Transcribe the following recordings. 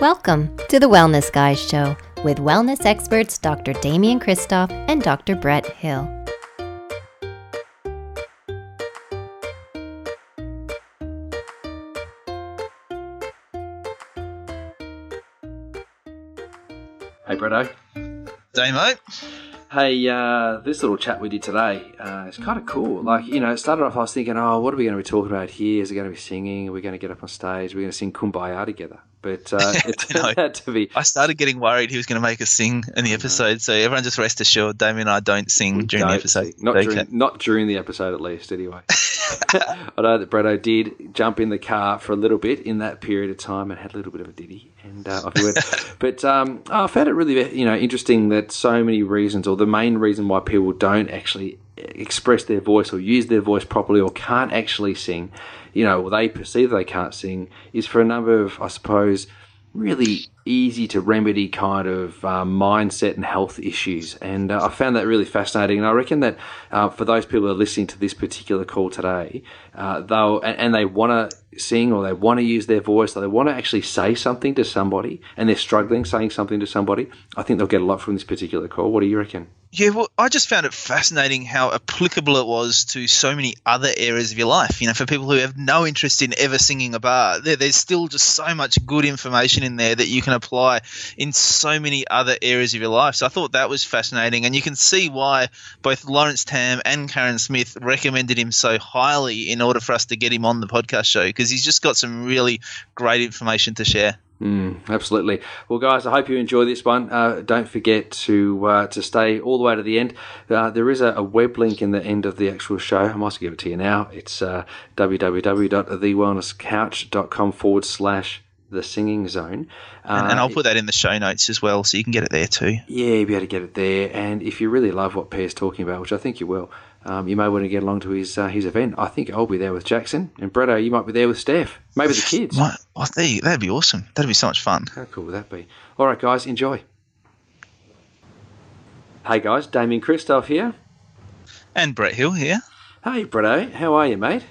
Welcome to the Wellness Guys Show with wellness experts Dr. Damian Kristof and Dr. Brett Hill. Hey, Bretto. Damo. Hey, uh, this little chat we did today uh, is kind of cool. Like, you know, it started off, I was thinking, oh, what are we going to be talking about here? Is it going to be singing? Are we going to get up on stage? Are we going to sing Kumbaya together? But uh, it turned out to be. I started getting worried he was going to make us sing in the episode, so everyone just rest assured, Damian and I don't sing during don't the episode. Not, Okay. during, not during the episode, at least, anyway. I know that Bretto did jump in the car for a little bit in that period of time and had a little bit of a ditty. And uh, but um, I found it really, you know, interesting that so many reasons, or the main reason why people don't actually express their voice or use their voice properly or can't actually sing, you know, or they perceive they can't sing, is for a number of, I suppose, really easy to remedy kind of um, mindset and health issues. And uh, I found that really fascinating. And I reckon that uh, for those people who are listening to this particular call today, uh, they'll and, and they want to sing or they want to use their voice or they want to actually say something to somebody and they're struggling saying something to somebody, I think they'll get a lot from this particular call. What do you reckon? Yeah, well, I just found it fascinating how applicable it was to so many other areas of your life. You know, for people who have no interest in ever singing a bar, there, there's still just so much good information in there that you can apply in so many other areas of your life. So I thought that was fascinating, and you can see why both Lawrence Tam and Karen Smith recommended him so highly in order for us to get him on the podcast show because he's just got some really great information to share. Mm, absolutely. Well, guys, I hope you enjoy this one. Uh, don't forget to uh, to stay all the way to the end. Uh, there is a, a web link in the end of the actual show. I might give it to you now. It's uh, www.thewellnesscouch.com forward slash the singing zone. And, Uh, and I'll put that in the show notes as well, so you can get it there too. yeah, you'll be able to get it there. And if you really love what Per's talking about, which I think you will, um, you may want to get along to his uh, his event. I think I'll be there with Jackson and Bretto. You might be there with Steph, maybe the kids. What? Oh, you, that'd be awesome. That'd be so much fun. How cool would that be? All right, guys, enjoy. Hey, guys, Damian Kristof here. And Brett Hill here. Hey, Bretto, how are you, mate?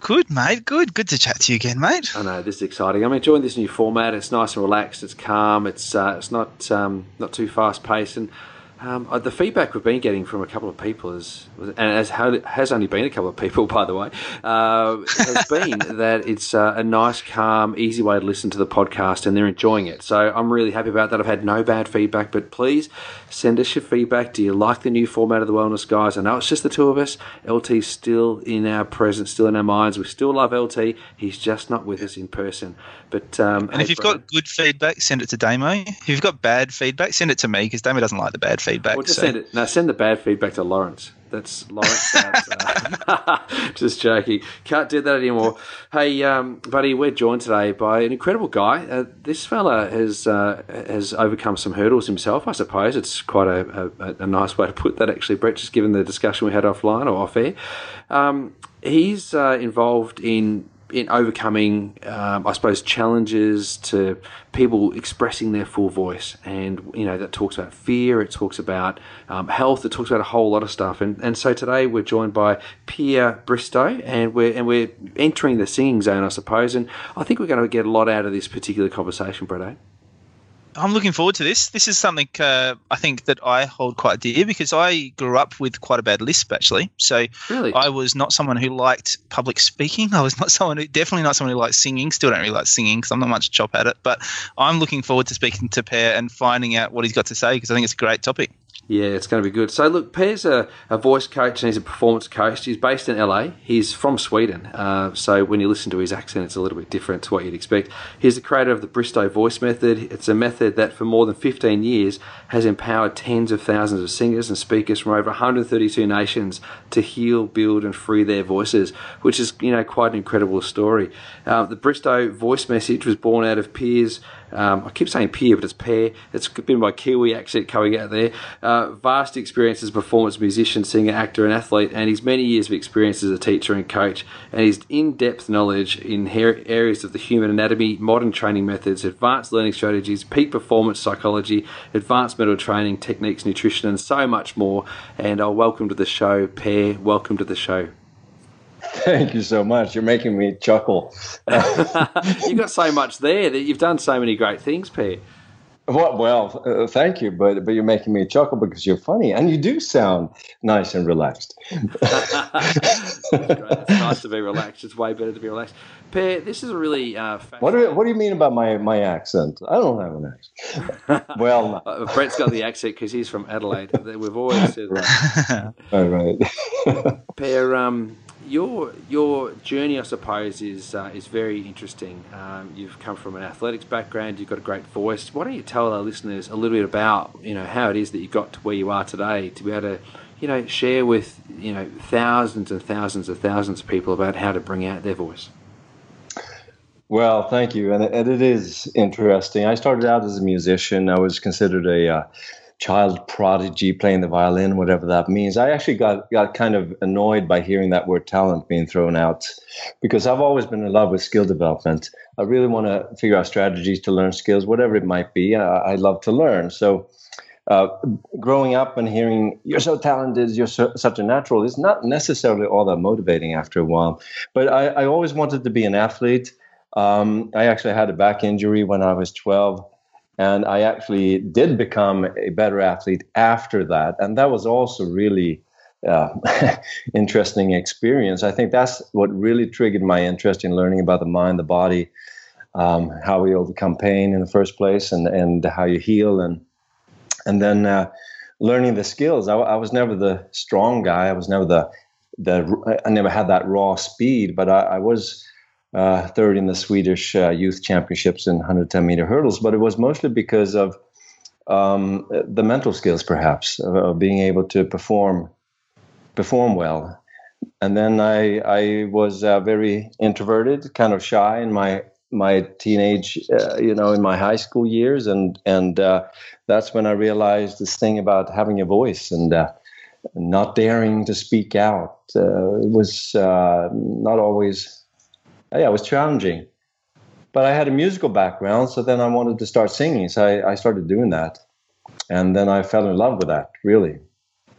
Good, mate. Good. Good to chat to you again, mate. I know this is exciting. I'm enjoying this new format. It's nice and relaxed. It's calm. It's uh, it's not um, not too fast paced. And um, uh, the feedback we've been getting from a couple of people is, and as has only been a couple of people, by the way, uh, has been that it's uh, a nice, calm, easy way to listen to the podcast, and they're enjoying it. So I'm really happy about that. I've had no bad feedback, but please send us your feedback. Do you like the new format of the Wellness Guys? I know it's just the two of us. LT's still in our presence, still in our minds. We still love LT. He's just not with us in person. But um, And if you've got good feedback, send it to Damo. If you've got bad feedback, send it to me because Damo doesn't like the bad feedback. Well, just so- send it. Now send the bad feedback to Lawrence. That's Lawrence. That's, uh, just joking. Can't do that anymore. Hey, um, buddy, we're joined today by an incredible guy. Uh, this fella has uh, has overcome some hurdles himself. I suppose it's quite a, a, a nice way to put that. Actually, Brett, just given the discussion we had offline or off air, um, he's uh, involved in in overcoming, um, I suppose, challenges to people expressing their full voice. And, you know, that talks about fear, it talks about um, health, it talks about a whole lot of stuff. And, and so today we're joined by Pierre Bristow and we're, and we're entering the singing zone, I suppose. And I think we're going to get a lot out of this particular conversation, Brett. I'm looking forward to this. This is something uh, I think that I hold quite dear because I grew up with quite a bad lisp, actually. So Really? I was not someone who liked public speaking. I was not someone who, definitely not someone who liked singing. Still don't really like singing because I'm not much chop at it. But I'm looking forward to speaking to Per and finding out what he's got to say because I think it's a great topic. Yeah, it's going to be good. So, look, Per's a, a voice coach and he's a performance coach. He's based in LA. He's from Sweden. Uh, so, when you listen to his accent, it's a little bit different to what you'd expect. He's the creator of the Bristow Voice Method. It's a method that, for more than 15 years, has empowered tens of thousands of singers and speakers from over 132 nations to heal, build, and free their voices, which is, you know, quite an incredible story. Uh, the Bristow Voice Message was born out of Pierre's um, I keep saying peer, but it's pair. It's been my Kiwi accent coming out there. Uh, vast experience as a performance musician, singer, actor, and athlete, and his many years of experience as a teacher and coach, and his in-depth knowledge in areas of the human anatomy, modern training methods, advanced learning strategies, peak performance psychology, advanced mental training techniques, nutrition, and so much more. And I'll welcome to the show, Per. Welcome to the show. Thank you so much. You're making me chuckle. you've got so much there that you've done so many great things, Per. Well, well uh, thank you, but but you're making me chuckle because you're funny and you do sound nice and relaxed. it's nice to be relaxed. It's way better to be relaxed. Per, this is a really uh, what do what do you mean about my my accent? I don't have an accent. well, uh, Brett's got the accent because he's from Adelaide. We've always said that. All right. Per, um, your your journey, I suppose, is uh, is very interesting. Um, you've come from an athletics background. You've got a great voice. Why don't you tell our listeners a little bit about you know how it is that you got to where you are today to be able to you know share with you know thousands and thousands of thousands of people about how to bring out their voice. Well, thank you, and, and it is interesting. I started out as a musician. I was considered a uh, child prodigy playing the violin, whatever that means. I actually got, got kind of annoyed by hearing that word talent being thrown out because I've always been in love with skill development. I really want to figure out strategies to learn skills, whatever it might be. I, I love to learn. So, uh, growing up and hearing you're so talented, you're so, such a natural is not necessarily all that motivating after a while. But I, I always wanted to be an athlete. Um, I actually had a back injury when I was 12 and I actually did become a better athlete after that. And that was also really uh, interesting experience. I think that's what really triggered my interest in learning about the mind, the body, um, how we overcome pain in the first place, and and how you heal, and and then uh, learning the skills. I, I, was never the strong guy. I was never the the. I never had that raw speed, but I, I was uh, third in the Swedish uh, youth championships in 110 meter hurdles, but it was mostly because of um, the mental skills, perhaps, of, being able to perform perform well. And then I I was uh, very introverted, kind of shy in my my teenage, uh, you know, in my high school years, and and uh, that's when I realized this thing about having a voice and uh, not daring to speak out. it was not always yeah, it was challenging. But I had a musical background, so then I wanted to start singing. So I, I started doing that, and then I fell in love with that really.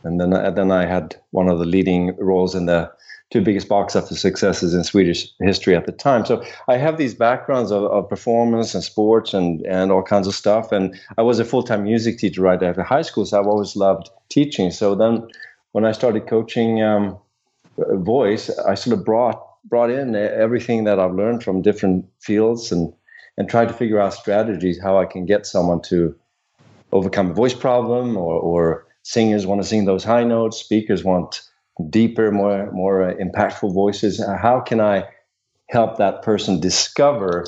And then and then I had one of the leading roles in the two biggest box office successes in Swedish history at the time. So I have these backgrounds of, of performance and sports and, and all kinds of stuff. And I was a full time music teacher right after high school, so I've always loved teaching. So then when I started coaching um, voice, I sort of brought brought in everything that I've learned from different fields and and tried to figure out strategies how I can get someone to overcome a voice problem or, or singers want to sing those high notes, speakers want deeper, more more uh, impactful voices. How can I help that person discover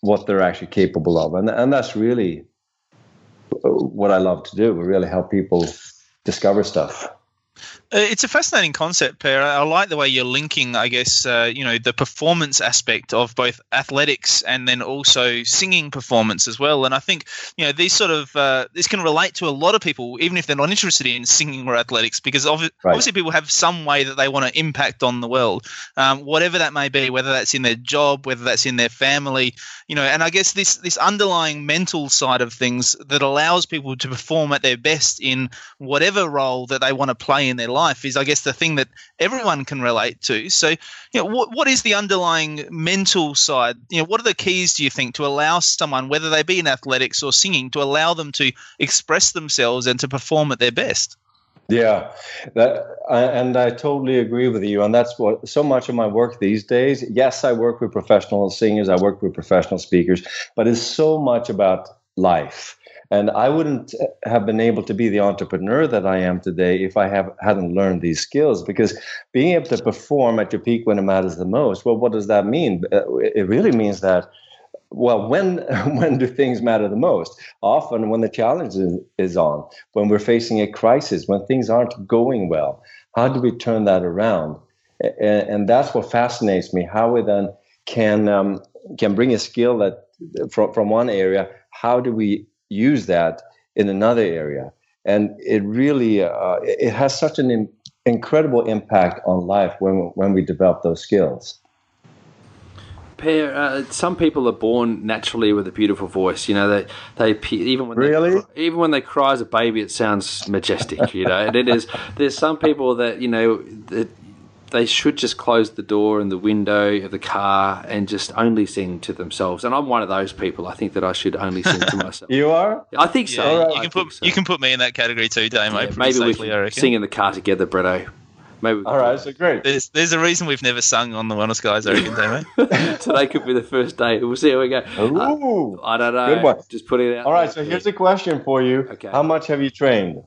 what they're actually capable of? And and that's really uh, what I love to do. We really help people discover stuff. Uh, it's a fascinating concept, Per. I like the way you're linking, I guess, uh, you know, the performance aspect of both athletics and then also singing performance as well. And I think, you know, these sort of uh, this can relate to a lot of people, even if they're not interested in singing or athletics, because right. obviously people have some way that they want to impact on the world, um, whatever that may be, whether that's in their job, whether that's in their family, you know. And I guess this this underlying mental side of things that allows people to perform at their best in whatever role that they want to play in their life life is, I guess, the thing that everyone can relate to. So, you know, what, what is the underlying mental side? You know, what are the keys, do you think, to allow someone, whether they be in athletics or singing, to allow them to express themselves and to perform at their best? Yeah, that, and I totally agree with you. And that's what so much of my work these days. Yes, I work with professional singers, I work with professional speakers, but it's so much about life. And I wouldn't have been able to be the entrepreneur that I am today if I have hadn't learned these skills. Because being able to perform at your peak when it matters the most, well, what does that mean? Uh, it really means that well when when do things matter the most often when the challenge is, is, on when we're facing a crisis when things aren't going well how do we turn that around and, and that's what fascinates me how we then can um, can bring a skill that from, from one area how do we use that in another area and it really uh, it has such an in- incredible impact on life when when we develop those skills Per, uh, some people are born naturally with a beautiful voice. You know, they they even when really they, even when they cry as a baby, it sounds majestic. You know, and it is. There's some people that you know that they should just close the door and the window of the car and just only sing to themselves. And I'm one of those people. I think that I should only sing to myself. you are? I think so. Yeah, I you can think put so. you can put me in that category too, Damo. Yeah, maybe we safely, I can reckon. sing in the car together, Bretto. Maybe All right, so great. There's there's a reason we've never sung on the Wellness Guys, I reckon, Damo. Today could be the first day. We'll see how we go. Uh, Ooh. I don't know. Good one. Just put it out. All right, there. so here's a question for you. Okay. How much have you trained?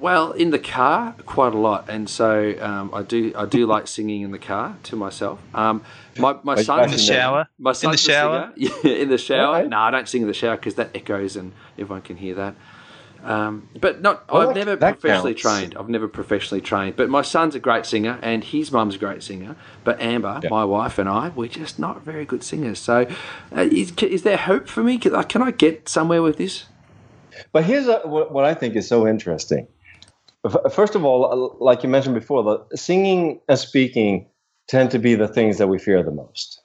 Well, in the car, quite a lot, and so um, I do. I do like singing in the car to myself. Um, my my son In the shower. My In the shower. Yeah, in the shower. Alright. No, I don't sing in the shower because that echoes and everyone can hear that. Um, but not. Well, I've that- never that professionally counts. trained. I've never professionally trained. But my son's a great singer, and his mum's a great singer. But Amber, Yeah. my wife, and I, we're just not very good singers. So, uh, is, is there hope for me? Can I, can I get somewhere with this? But here's a, what I think is so interesting. First of all, like you mentioned before, the singing and speaking tend to be the things that we fear the most,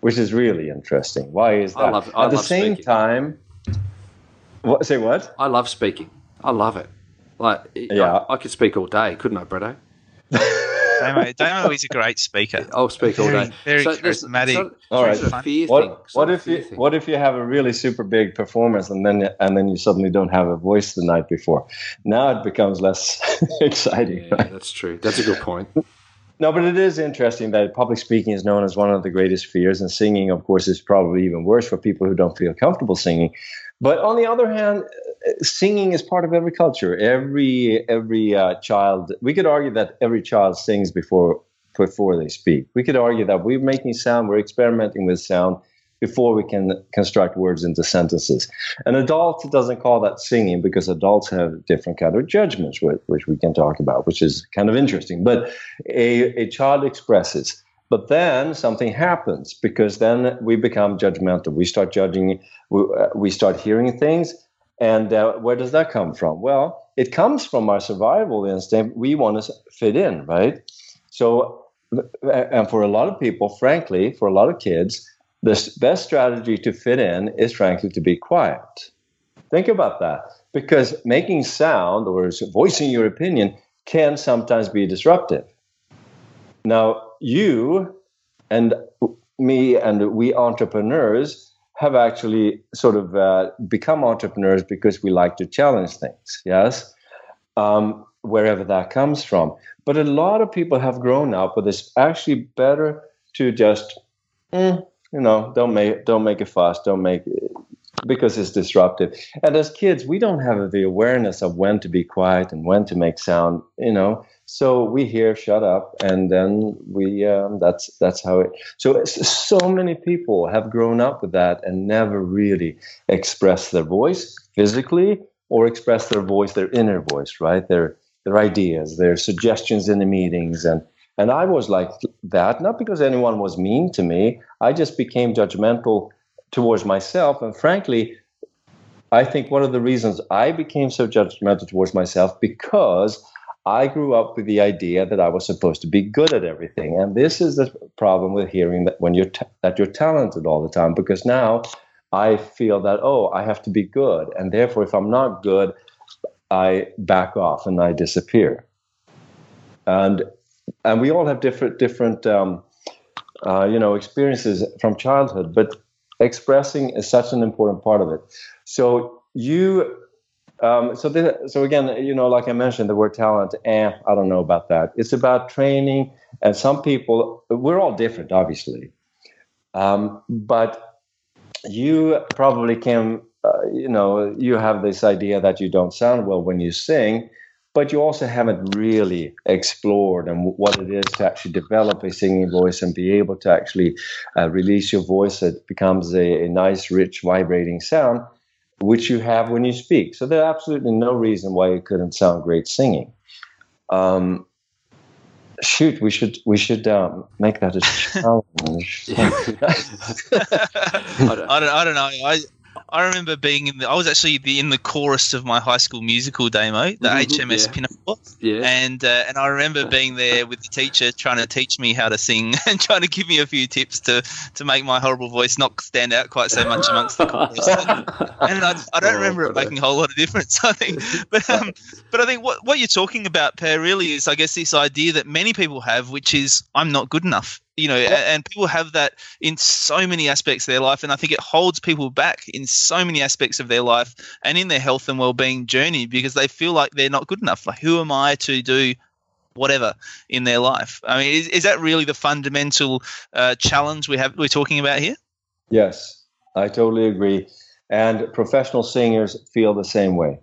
which is really interesting. Why is that? I love- I At the same speaking. time, what, say what? I love speaking. I love it. Like, Yeah. I, I could speak all day, couldn't I, Bretto? Damo, Damo is a great speaker. I'll speak all day. very there's- charismatic. it's not- All it's right. not a fear thing. What, It's what if you fear thing. what if you have a really super big performance and then and then you suddenly don't have a voice the night before? Now it becomes less exciting. Yeah, right? that's true. That's a good point. No, but it is interesting that public speaking is known as one of the greatest fears, and singing, of course, is probably even worse for people who don't feel comfortable singing. But on the other hand, singing is part of every culture. Every every uh, child, we could argue that every child sings before before they speak. We could argue that we're making sound, we're experimenting with sound before we can construct words into sentences. An adult doesn't call that singing because adults have different kind of judgments, which, which we can talk about, which is kind of interesting. But a, a child expresses. But then something happens because then we become judgmental. We start judging, we, uh, we start hearing things. And uh, where does that come from? Well, it comes from our survival instinct. We want to fit in, right? So, uh, and for a lot of people, frankly, for a lot of kids, the best strategy to fit in is frankly to be quiet. Think about that because making sound or voicing your opinion can sometimes be disruptive. Now, you and me and we entrepreneurs have actually sort of uh, become entrepreneurs because we like to challenge things, yes, um, wherever that comes from. But a lot of people have grown up with it's actually better to just, mm, you know, don't make don't make a fuss, don't make because it's disruptive. And as kids, we don't have the awareness of when to be quiet and when to make sound, you know. So we hear "shut up," and then we um, that's that's how it. So so many people have grown up with that and never really express their voice physically or express their voice, their inner voice, right? Their their ideas, their suggestions in the meetings, and and I was like that not because anyone was mean to me. I just became judgmental towards myself, and frankly, I think one of the reasons I became so judgmental towards myself because I grew up with the idea that I was supposed to be good at everything, and this is the problem with hearing that when you're ta- that you're talented all the time. Because now I feel that oh, I have to be good, and therefore, if I'm not good, I back off and I disappear. And and we all have different different um, uh, you know experiences from childhood, but expressing is such an important part of it. So you um, so this, so again, you know, like I mentioned, the word talent, eh, I don't know about that. It's about training, and some people, we're all different, obviously, um, but you probably can, uh, you know, you have this idea that you don't sound well when you sing, but you also haven't really explored and what it is to actually develop a singing voice and be able to actually uh, release your voice. It becomes a, a nice, rich, vibrating sound which you have when you speak. So there's absolutely no reason why you couldn't sound great singing. Um, shoot, we should we should um, make that a challenge. I don't- I don't, I don't know. I, I remember being in the. I was actually the, in the chorus of my high school musical Damo, the Mhm, HMS yeah. Pinafore, Yeah. and uh, and I remember being there with the teacher trying to teach me how to sing and trying to give me a few tips to to make my horrible voice not stand out quite so much amongst the chorus. and I, I don't Oh, remember it making a whole lot of difference. I think, but um, but I think what what you're talking about, Per, really is I guess this idea that many people have, which is I'm not good enough. You know, and people have that in so many aspects of their life, and I think it holds people back in so many aspects of their life and in their health and well-being journey because they feel like they're not good enough. Like, who am I to do? whatever in their life i mean is, is that really the fundamental uh, challenge we have we're talking about here Yes, I totally agree. And professional singers feel the same way.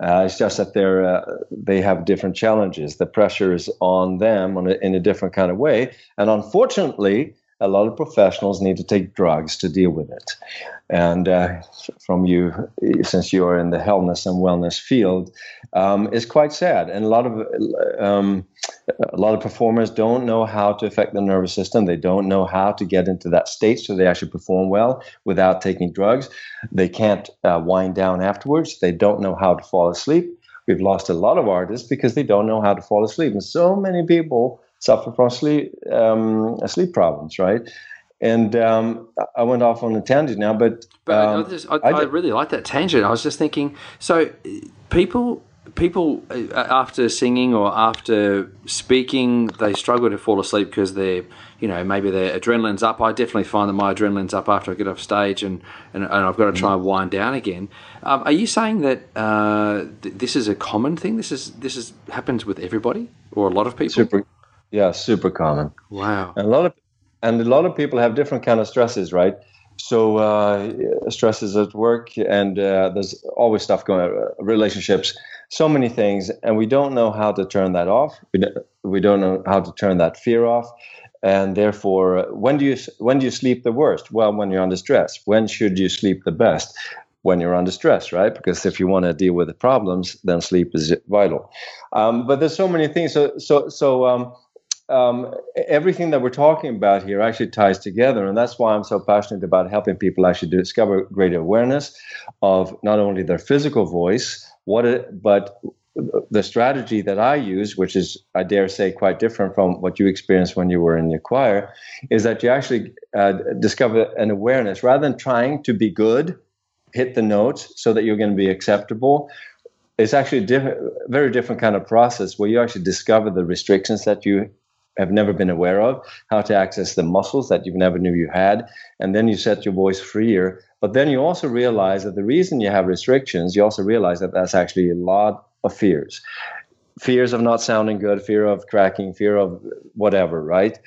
Uh, it's just that they're uh, they have different challenges. The pressure is on them on a, in a different kind of way, and unfortunately, a lot of professionals need to take drugs to deal with it. And uh, from you, since you are in the healthness and wellness field, um, is quite sad. And a lot of um, a lot of performers don't know how to affect the nervous system. They don't know how to get into that state so they actually perform well without taking drugs. They can't uh, wind down afterwards. They don't know how to fall asleep. We've lost a lot of artists because they don't know how to fall asleep. And so many people suffer from sleep um, sleep problems, right? And um, I went off on a tangent now, but, But I- um, just, I, I I, really like that tangent. I was just thinking, so uh, people, people uh, after singing or after speaking, they struggle to fall asleep because they're, you know, maybe their adrenaline's up. I definitely find that my adrenaline's up after I get off stage, and and, and I've got to try and wind down again. Um, are you saying that uh, th- this is a common thing? This is this is happens with everybody or a lot of people? super, yeah, super common. Wow. And a lot of and a lot of people have different kind of stresses, right? So uh, stresses at work, and uh, there's always stuff going on, uh, relationships, so many things, and we don't know how to turn that off. We don't, we don't know how to turn that fear off, and therefore, uh, when do you when do you sleep the worst? Well, when you're under stress. When should you sleep the best? When you're under stress, right? Because if you want to deal with the problems, then sleep is vital. Um, but there's so many things. So so so. Um, um, everything that we're talking about here actually ties together, and that's why I'm so passionate about helping people actually discover greater awareness of not only their physical voice, what it, but the strategy that I use, which is I dare say quite different from what you experienced when you were in your choir, is that you actually uh, discover an awareness. Rather than trying to be good, hit the notes so that you're going to be acceptable it's actually a diff- very different kind of process where you actually discover the restrictions that you have never been aware of, how to access the muscles that you never knew you had, and then you set your voice freer. But then you also realize that the reason you have restrictions, you also realize that that's actually a lot of fears. Fears of not sounding good, fear of cracking, fear of whatever, right?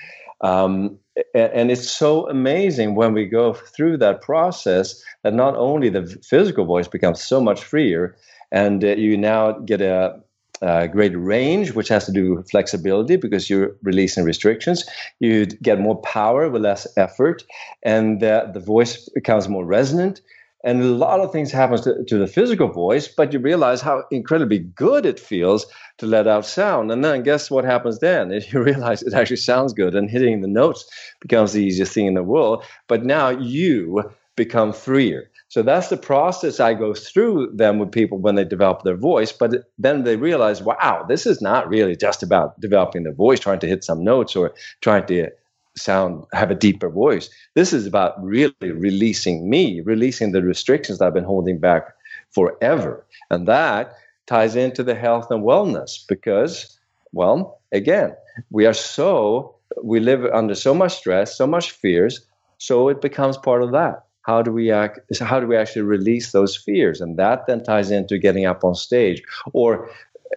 Um, and it's so amazing when we go through that process that not only the physical voice becomes so much freer, and uh, you now get a, a great range, which has to do with flexibility because you're releasing restrictions. You get more power with less effort, and uh, the voice becomes more resonant. And a lot of things happen to, to the physical voice, but you realize how incredibly good it feels to let out sound. And then guess what happens then? You realize it actually sounds good, and hitting the notes becomes the easiest thing in the world. But now you become freer. So that's the process I go through them with people when they develop their voice. But then they realize, wow, this is not really just about developing their voice, trying to hit some notes or trying to sound have a deeper voice. This is about really releasing me, releasing the restrictions that I've been holding back forever. And that ties into the health and wellness because, well, again, we are so we live under so much stress, so much fears, so it becomes part of that how do we act how do we actually release those fears and that then ties into getting up on stage or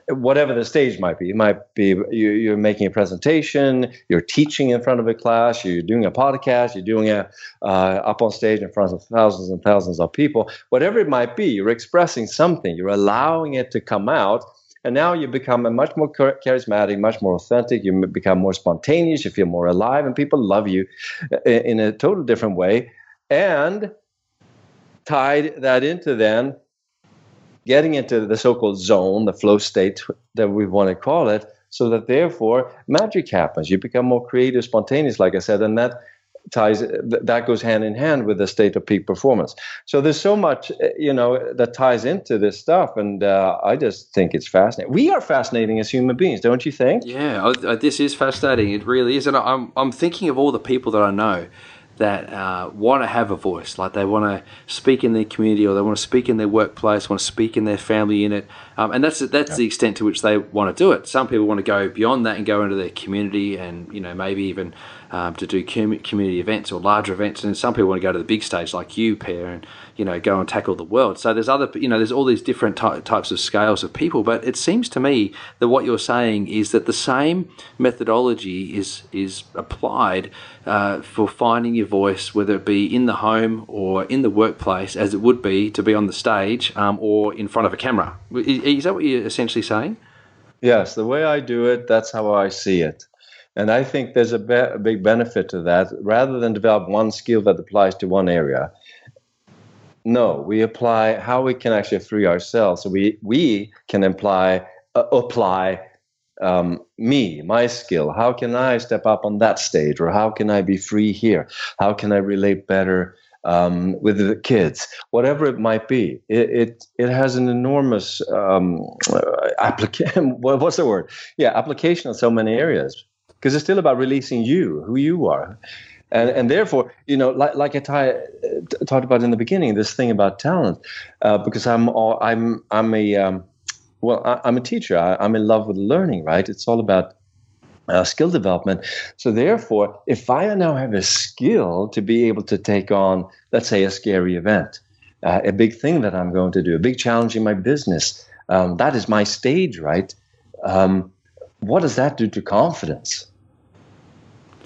whatever the stage might be it might be you, you're making a presentation you're teaching in front of a class you're doing a podcast you're doing a uh, up on stage in front of thousands and thousands of people whatever it might be you're expressing something you're allowing it to come out and now you become a much more charismatic, much more authentic. You become more spontaneous. You feel more alive, and people love you in a total different way and tied that into then getting into the so-called zone, the flow state that we want to call it, so that therefore magic happens. You become more creative, spontaneous, like I said, and that ties that goes hand in hand with the state of peak performance. So there's so much uh, you know that ties into this stuff, and uh, I just think it's fascinating. We are fascinating as human beings, don't you think? Yeah, this is fascinating. It really is, and I'm I'm thinking of all the people that I know that uh, want to have a voice, like they want to speak in their community or they want to speak in their workplace, want to speak in their family unit, um, and that's that's yeah. the extent to which they want to do it. Some people want to go beyond that and go into their community, and you know maybe even um, to do community events or larger events. And some people want to go to the big stage, like you, Per, and you know go and tackle the world. So there's other, you know, there's all these different ty- types of scales of people. But it seems to me that what you're saying is that the same methodology is is applied uh, for finding your voice, whether it be in the home or in the workplace, as it would be to be on the stage um, or in front of a camera. Is, is that what you're essentially saying? Yes, the way I do it, that's how I see it. And I think there's a, be- a big benefit to that. Rather than develop one skill that applies to one area, no, we apply how we can actually free ourselves. So we we can apply uh, apply um, me, my skill. How can I step up on that stage, or how can I be free here? How can I relate better um, with the kids? Whatever it might be, it it, it has an enormous um, application. What's the word? Yeah, application in so many areas because it's still about releasing you, who you are. And, and therefore, you know, like, like I t- talked about in the beginning, this thing about talent, uh, because I'm I'm I'm a um, well, I, am a teacher. I, am in love with learning, right? It's all about uh, skill development. So therefore, if I now have a skill to be able to take on, let's say, a scary event, uh, a big thing that I'm going to do, a big challenge in my business, um, that is my stage, right? Um, what does that do to confidence?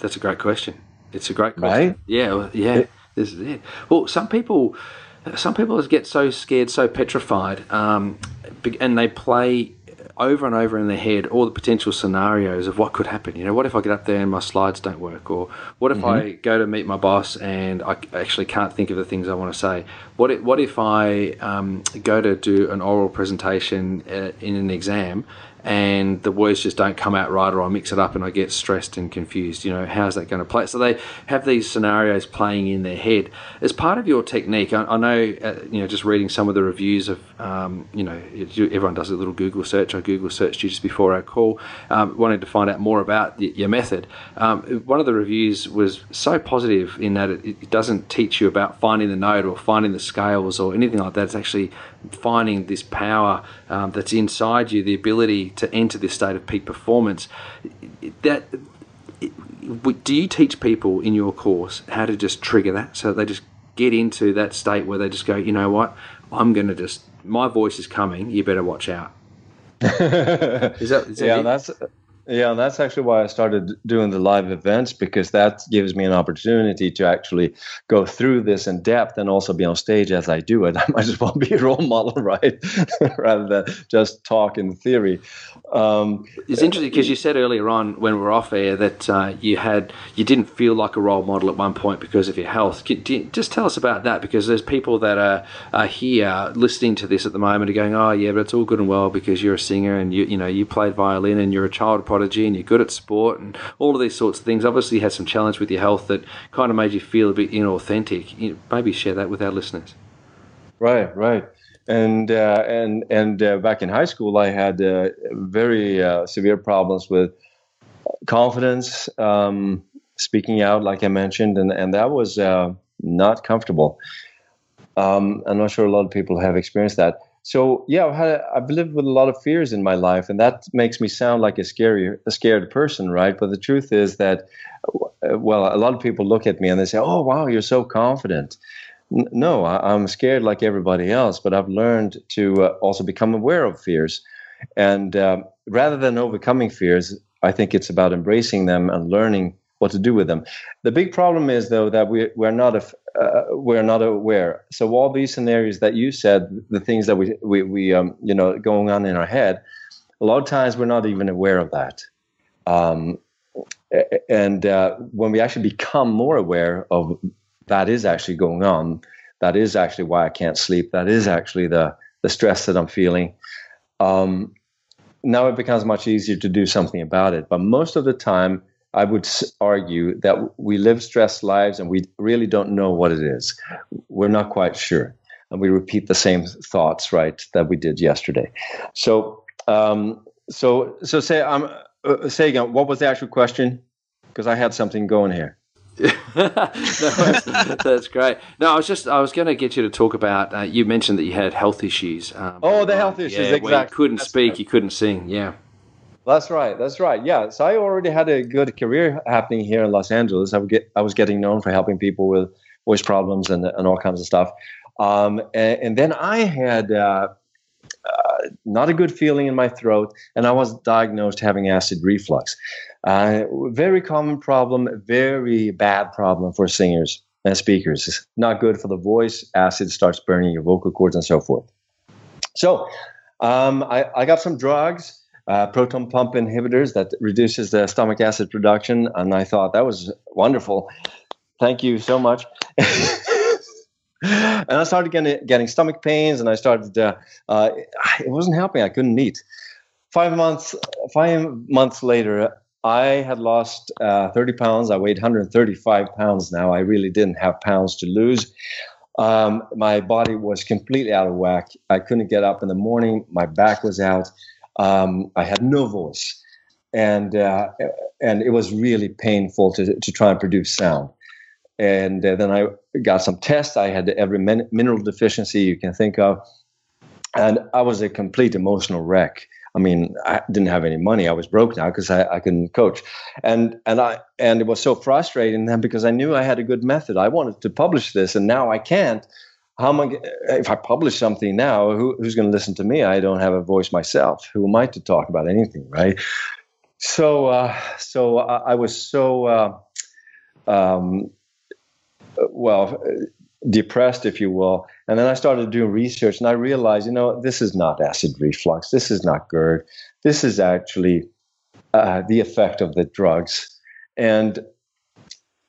That's a great question. It's a great question. Right? Yeah, yeah. It, this is it. Well, some people, some people get so scared, so petrified, um, and they play over and over in their head all the potential scenarios of what could happen. You know, what if I get up there and my slides don't work? Or what if mm-hmm. I go to meet my boss and I actually can't think of the things I want to say? What if, what if I um, go to do an oral presentation uh, in an exam and the words just don't come out right or I mix it up and I get stressed and confused. You know, how's that going to play? So they have these scenarios playing in their head. As part of your technique, I, I know, uh, you know, just reading some of the reviews of, um, you know, everyone does a little Google search. I Google searched you just before our call, um, wanted to find out more about your method. Um, one of the reviews was so positive in that it, it doesn't teach you about finding the note or finding the scales or anything like that. It's actually finding this power um, that's inside you, the ability to enter this state of peak performance. That do you teach people in your course how to just trigger that so they just get into that state where they just go, you know what, I'm going to just my voice is coming. You better watch out. is that, is that yeah, it? that's yeah, and that's actually why I started doing the live events because that gives me an opportunity to actually go through this in depth and also be on stage as I do it. I might as well be a role model, right? Rather than just talk in theory. Um, it's interesting because you said earlier on when we were off air that uh, you had you didn't feel like a role model at one point because of your health. You, just tell us about that because there's people that are, are here listening to this at the moment are going, oh yeah, but it's all good and well because you're a singer and you you know you played violin and you're a child prodigy and you're good at sport and all of these sorts of things. Obviously, you had some challenge with your health that kind of made you feel a bit inauthentic. You know, maybe share that with our listeners. Right, right. And uh, and and uh, back in high school, I had uh, very uh, severe problems with confidence, um, speaking out, like I mentioned, and and that was uh, not comfortable. Um, I'm not sure a lot of people have experienced that so yeah, I've, had, I've lived with a lot of fears in my life, and that makes me sound like a scary, a scared person, right? But the truth is that, uh, well, a lot of people look at me and they say, "Oh, wow, you're so confident." No, I, am scared like everybody else, but I've learned to uh, also become aware of fears, and uh, rather than overcoming fears, I think it's about embracing them and learning what to do with them. The big problem is though that we we're not a, uh, we're not aware. So all these scenarios that you said, the things that we we, we um, you know going on in our head, a lot of times we're not even aware of that. Um, and uh, when we actually become more aware of that is actually going on, that is actually why I can't sleep. That is actually the the stress that I'm feeling. Um, now it becomes much easier to do something about it. But most of the time, I would argue that we live stressed lives and we really don't know what it is. We're not quite sure. And we repeat the same thoughts, right, that we did yesterday. So, um, so, so say, um, uh, say again, what was the actual question? Because I had something going here. no, that's, that's, great. No, I was just I was going to get you to talk about. Uh, you mentioned that you had health issues. Um, oh, the health issues. Yeah, exactly. you couldn't that's speak, right. you couldn't sing. Yeah. That's right. That's right. Yeah. So I already had a good career happening here in Los Angeles. I get I was getting known for helping people with voice problems and and all kinds of stuff. Um, and, and, then I had uh, uh, not a good feeling in my throat, and I was diagnosed having acid reflux. Uh, very common problem, very bad problem for singers and speakers. It's not good for the voice. Acid starts burning your vocal cords and so forth. So um, I, I, got some drugs. Uh, proton pump inhibitors that reduces the stomach acid production, and I thought that was wonderful. Thank you so much. and I started getting, getting stomach pains, and I started. Uh, uh, it wasn't helping. I couldn't eat. Five months. Five months later, I had lost uh, 30 pounds. I weighed 135 pounds now. I really didn't have pounds to lose. Um, my body was completely out of whack. I couldn't get up in the morning. My back was out. Um, I had no voice, and uh, and it was really painful to to try and produce sound and uh, then I got some tests. I had every min- mineral deficiency you can think of, and I was a complete emotional wreck. I mean, I didn't have any money. I was broke now because I, I couldn't coach, and and I and it was so frustrating then because I knew I had a good method. I wanted to publish this, and now I can't. How am I? If I publish something now, who, who's going to listen to me? I don't have a voice myself. Who am I to talk about anything, right? So, uh, so I, I was so. Uh, um, well, depressed, if you will. And then I started doing research and I realized, you know, this is not acid reflux. This is not GERD. This is actually uh, the effect of the drugs. And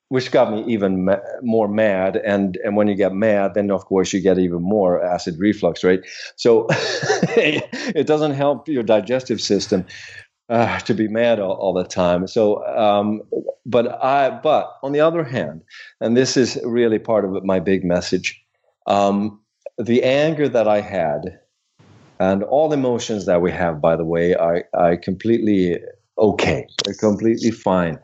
which got me even ma- more mad. And, and when you get mad, then of course you get even more acid reflux, right? So it doesn't help your digestive system uh, to be mad all, all the time. So, um, but I, but on the other hand, and this is really part of my big message, um, the anger that I had, and all emotions that we have, by the way, are, are completely okay. They're completely fine.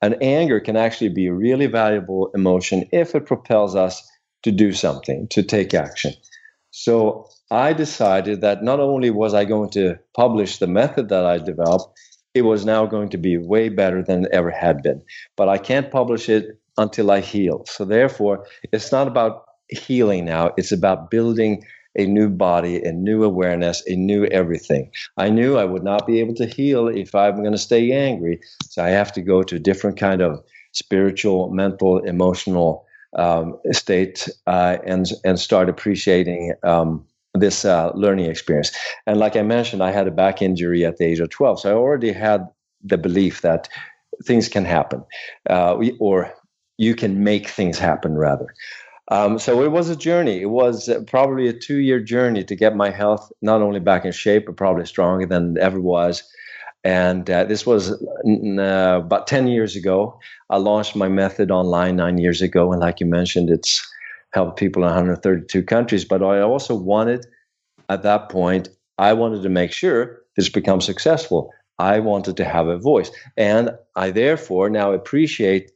And anger can actually be a really valuable emotion if it propels us to do something, to take action. So I decided that not only was I going to publish the method that I developed, it was now going to be way better than it ever had been. But I can't publish it until I heal. So therefore, it's not about healing now, it's about building a new body, a new awareness, a new everything. I knew I would not be able to heal if I'm going to stay angry. So I have to go to a different kind of spiritual, mental, emotional um, state uh, and and start appreciating um, this uh, learning experience. And like I mentioned, I had a back injury at the age of 12, so I already had the belief that things can happen, uh, or you can make things happen rather. Um, so it was a journey. It was uh, probably a two-year journey to get my health not only back in shape, but probably stronger than it ever was. And uh, this was uh, about 10 years ago. I launched my method online nine years ago. And like you mentioned, it's helped people in 132 countries. But I also wanted, at that point, I wanted to make sure this becomes successful. I wanted to have a voice. And I therefore now appreciate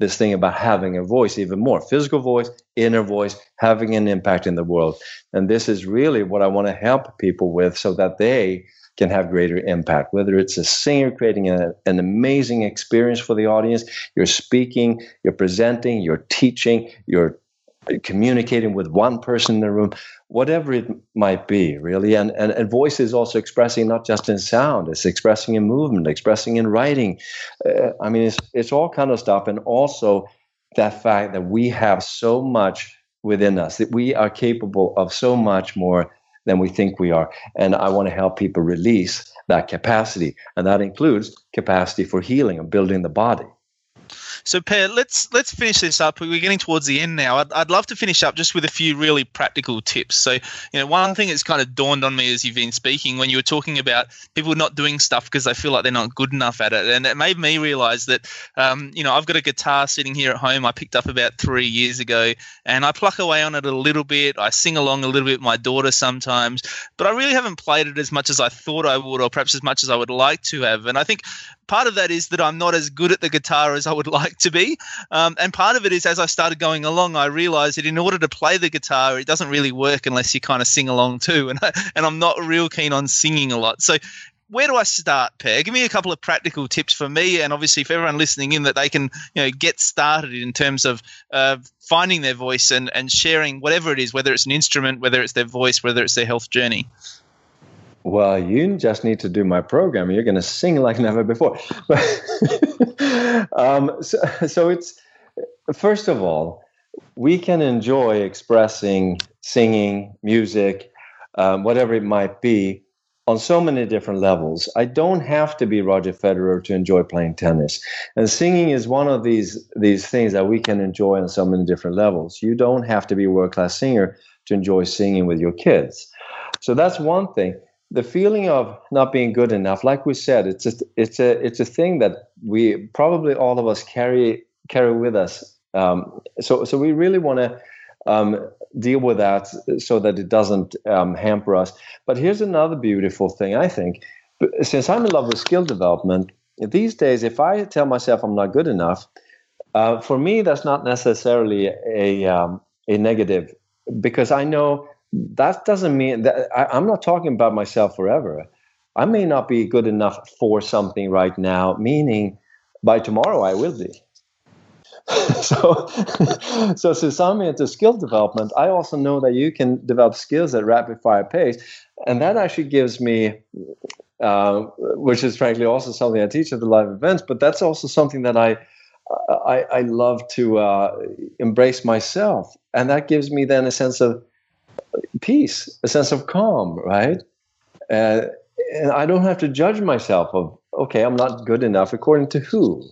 this thing about having a voice even more physical voice, inner voice, having an impact in the world. And this is really what I want to help people with so that they can have greater impact. Whether it's a singer creating a, an amazing experience for the audience, you're speaking, you're presenting, you're teaching, you're communicating with one person in the room, whatever it might be, really. And, and, and voice is also expressing not just in sound, it's expressing in movement, expressing in writing. Uh, I mean, it's, it's all kind of stuff. And also that fact that we have so much within us, that we are capable of so much more than we think we are. And I want to help people release that capacity. And that includes capacity for healing and building the body. So, Per, let's let's finish this up. We're getting towards the end now. I'd, I'd love to finish up just with a few really practical tips. So, you know, one thing that's kind of dawned on me as you've been speaking when you were talking about people not doing stuff because they feel like they're not good enough at it, and it made me realize that, um, you know, I've got a guitar sitting here at home. I picked up about three years ago, and I pluck away on it a little bit. I sing along a little bit with my daughter sometimes, but I really haven't played it as much as I thought I would, or perhaps as much as I would like to have. And I think part of that is that I'm not as good at the guitar as I would like to be. Um, and part of it is as I started going along, I realized that in order to play the guitar, it doesn't really work unless you kind of sing along too. And, I, and I'm not real keen on singing a lot. So where do I start, Per? Give me a couple of practical tips for me, and obviously for everyone listening in, that they can you know get started in terms of uh, finding their voice and and sharing whatever it is, whether it's an instrument, whether it's their voice, whether it's their health journey. Well, you just need to do my program. You're going to sing like never before. um, so, so it's first of all, we can enjoy expressing, singing, music, um, whatever it might be, on so many different levels. I don't have to be Roger Federer to enjoy playing tennis, and singing is one of these these things that we can enjoy on so many different levels. You don't have to be a world class singer to enjoy singing with your kids. So that's one thing the feeling of not being good enough, like we said, it's a, it's a it's a thing that we probably all of us carry carry with us. Um, so so we really want to um, deal with that so that it doesn't um, hamper us. But here's another beautiful thing I think. Since I'm in love with skill development, these days, if I tell myself I'm not good enough, uh, for me that's not necessarily a um, a negative because I know that doesn't mean that I, am not talking about myself forever. I may not be good enough for something right now, meaning by tomorrow I will be. so, so since I'm into skill development, I also know that you can develop skills at rapid fire pace, and that actually gives me, uh, which is frankly also something I teach at the live events. But that's also something that I, I, I love to uh, embrace myself, and that gives me then a sense of peace, a sense of calm, right? Uh, and I don't have to judge myself of, okay, I'm not good enough according to who.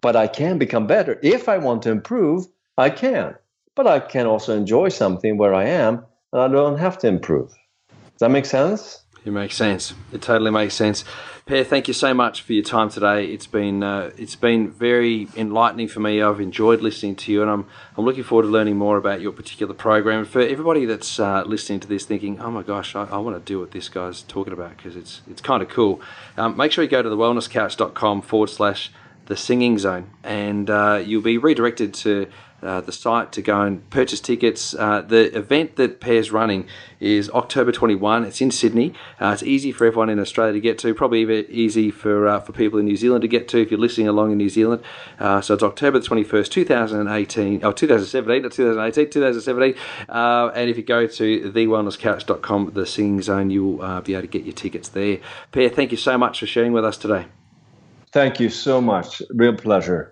But I can become better. If I want to improve, I can. But I can also enjoy something where I am and I don't have to improve. Does that make sense? It makes sense. It totally makes sense. Per, thank you so much for your time today. It's been uh, it's been very enlightening for me. I've enjoyed listening to you, and I'm I'm looking forward to learning more about your particular program. For everybody that's uh, listening to this, thinking, "Oh my gosh, I, I want to do what this guy's talking about," because it's it's kind of cool. Um, make sure you go to the wellnesscouch.com forward slash the singing zone, and uh, you'll be redirected to uh, the site to go and purchase tickets. Uh, the event that Per's running is October 21. It's in Sydney. Uh, it's easy for everyone in Australia to get to, probably even easy for uh, for people in New Zealand to get to if you're listening along in New Zealand. Uh, so it's October the 21st, 2018, or 2017, not 2018, 2017. and if you go to thewellnesscouch.com, the singing zone, you'll be able to get your tickets there. Per, thank you so much for sharing with us today. Thank you so much. Real pleasure.